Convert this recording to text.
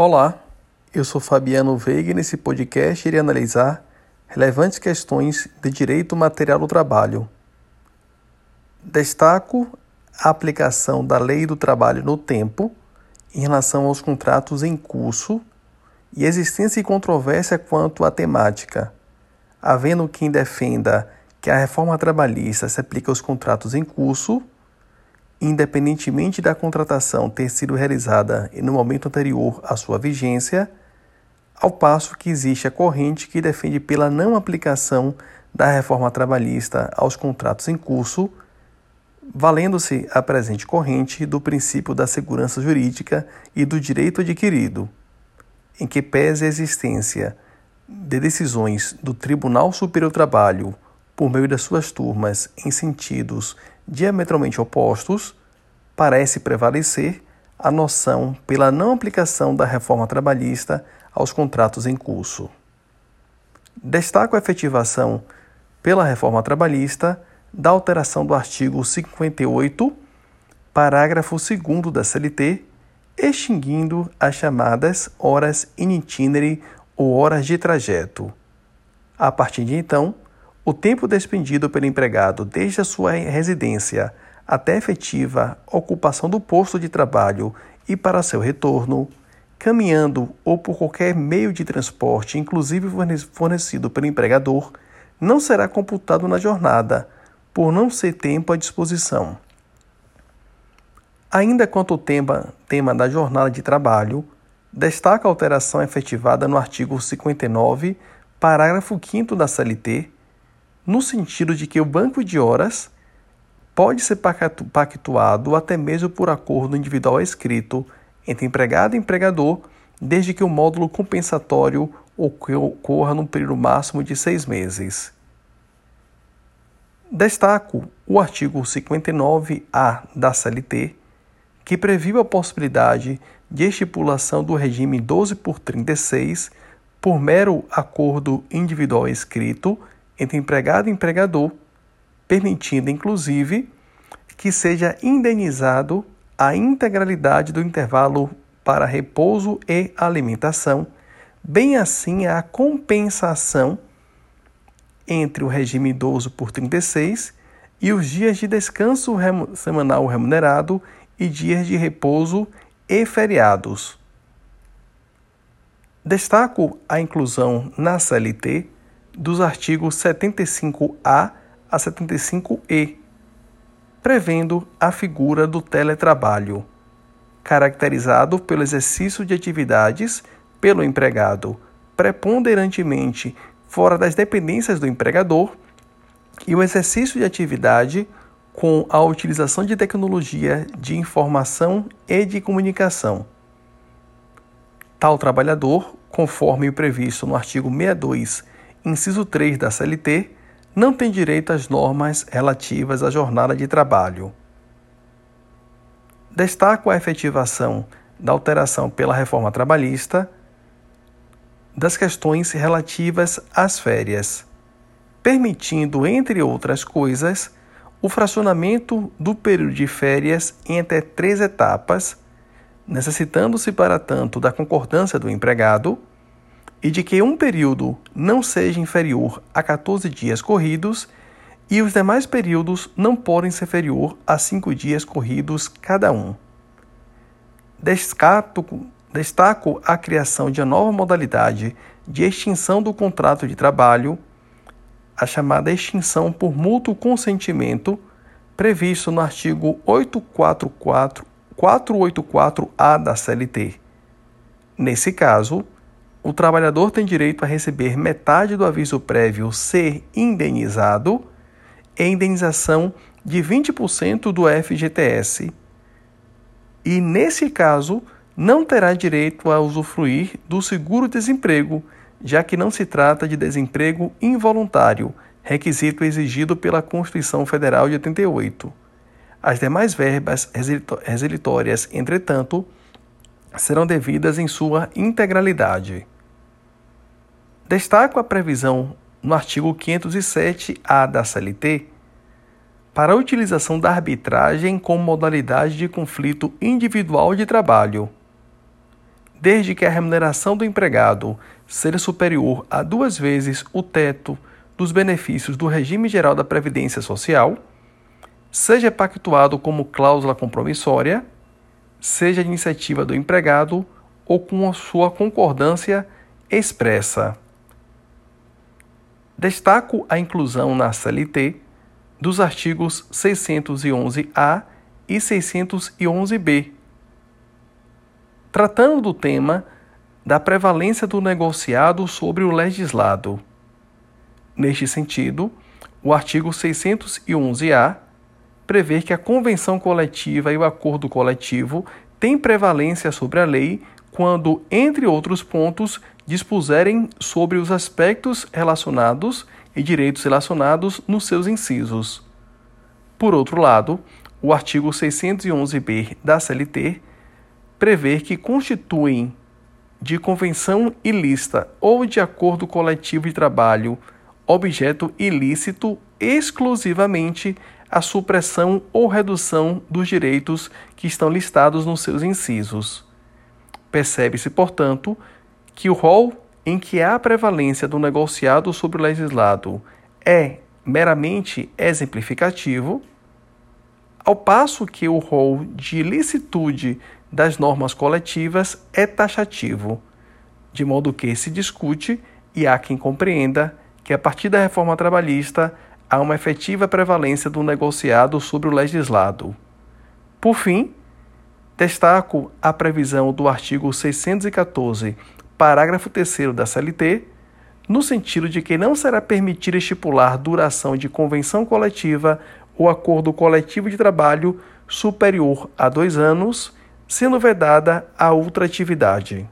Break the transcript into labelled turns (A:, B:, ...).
A: Olá, eu sou Fabiano Veiga e nesse podcast irei analisar relevantes questões de direito material do trabalho. Destaco a aplicação da lei do trabalho no tempo em relação aos contratos em curso e existência e controvérsia quanto à temática, havendo quem defenda que a reforma trabalhista se aplica aos contratos em curso, independentemente da contratação ter sido realizada no momento anterior à sua vigência, ao passo que existe a corrente que defende pela não aplicação da reforma trabalhista aos contratos em curso, valendo-se a presente corrente do princípio da segurança jurídica e do direito adquirido, em que pese a existência de decisões do Tribunal Superior do Trabalho por meio das suas turmas em sentidos diametralmente opostos, parece prevalecer a noção pela não aplicação da reforma trabalhista aos contratos em curso. Destaco a efetivação pela reforma trabalhista da alteração do artigo 58, parágrafo 2 da CLT, extinguindo as chamadas horas in itinere ou horas de trajeto. A partir de então, o tempo despendido pelo empregado desde a sua residência até efetiva ocupação do posto de trabalho e para seu retorno, caminhando ou por qualquer meio de transporte, inclusive fornecido pelo empregador, não será computado na jornada, por não ser tempo à disposição. Ainda quanto ao tema, tema da jornada de trabalho, destaca a alteração efetivada no artigo 59, parágrafo 5 da CLT, no sentido de que o banco de horas pode ser pactuado até mesmo por acordo individual escrito entre empregado e empregador, desde que o módulo compensatório ocorra num período máximo de seis meses. Destaco o artigo 59-A da CLT, que previu a possibilidade de estipulação do regime 12 por 36 por mero acordo individual escrito entre empregado e empregador, permitindo inclusive que seja indenizado a integralidade do intervalo para repouso e alimentação, bem assim a compensação entre o regime idoso por 36 e os dias de descanso semanal remunerado e dias de repouso e feriados. Destaco a inclusão na CLT dos artigos 75A a 75E, prevendo a figura do teletrabalho, caracterizado pelo exercício de atividades pelo empregado, preponderantemente fora das dependências do empregador, e o exercício de atividade com a utilização de tecnologia de informação e de comunicação. Tal trabalhador, conforme o previsto no artigo 62 inciso 3 da CLT, não tem direito às normas relativas à jornada de trabalho. Destaco a efetivação da alteração pela reforma trabalhista das questões relativas às férias, permitindo, entre outras coisas, o fracionamento do período de férias em até três etapas, necessitando-se, para tanto, da concordância do empregado e de que um período não seja inferior a 14 dias corridos e os demais períodos não podem ser inferior a 5 dias corridos cada um. Destaco, destaco a criação de uma nova modalidade de extinção do contrato de trabalho, a chamada extinção por mútuo consentimento, previsto no artigo 844 484-A da CLT. Nesse caso, o trabalhador tem direito a receber metade do aviso prévio ser indenizado e indenização de 20% do FGTS. E, nesse caso, não terá direito a usufruir do seguro-desemprego, já que não se trata de desemprego involuntário, requisito exigido pela Constituição Federal de 88. As demais verbas resilitórias, entretanto, serão devidas em sua integralidade. Destaco a previsão no artigo 507-A da CLT para a utilização da arbitragem como modalidade de conflito individual de trabalho. desde que a remuneração do empregado seja superior a duas vezes o teto dos benefícios do regime geral da Previdência Social, seja pactuado como cláusula compromissória, seja de iniciativa do empregado ou com a sua concordância expressa. Destaco a inclusão na CLT dos artigos 611-A e 611-B, tratando do tema da prevalência do negociado sobre o legislado. Neste sentido, o artigo 611-A prevê que a convenção coletiva e o acordo coletivo têm prevalência sobre a lei quando, entre outros pontos, dispuserem sobre os aspectos relacionados e direitos relacionados nos seus incisos. Por outro lado, o artigo 611b da CLT prevê que constituem de convenção ilícita ou de acordo coletivo de trabalho objeto ilícito exclusivamente a supressão ou redução dos direitos que estão listados nos seus incisos. Percebe-se, portanto, que o rol em que há prevalência do negociado sobre o legislado é meramente exemplificativo, ao passo que o rol de licitude das normas coletivas é taxativo, de modo que se discute e há quem compreenda que a partir da reforma trabalhista há uma efetiva prevalência do negociado sobre o legislado. Por fim, destaco a previsão do artigo 614 parágrafo 3 da CLT, no sentido de que não será permitido estipular duração de convenção coletiva ou acordo coletivo de trabalho superior a dois anos, sendo vedada a ultratividade.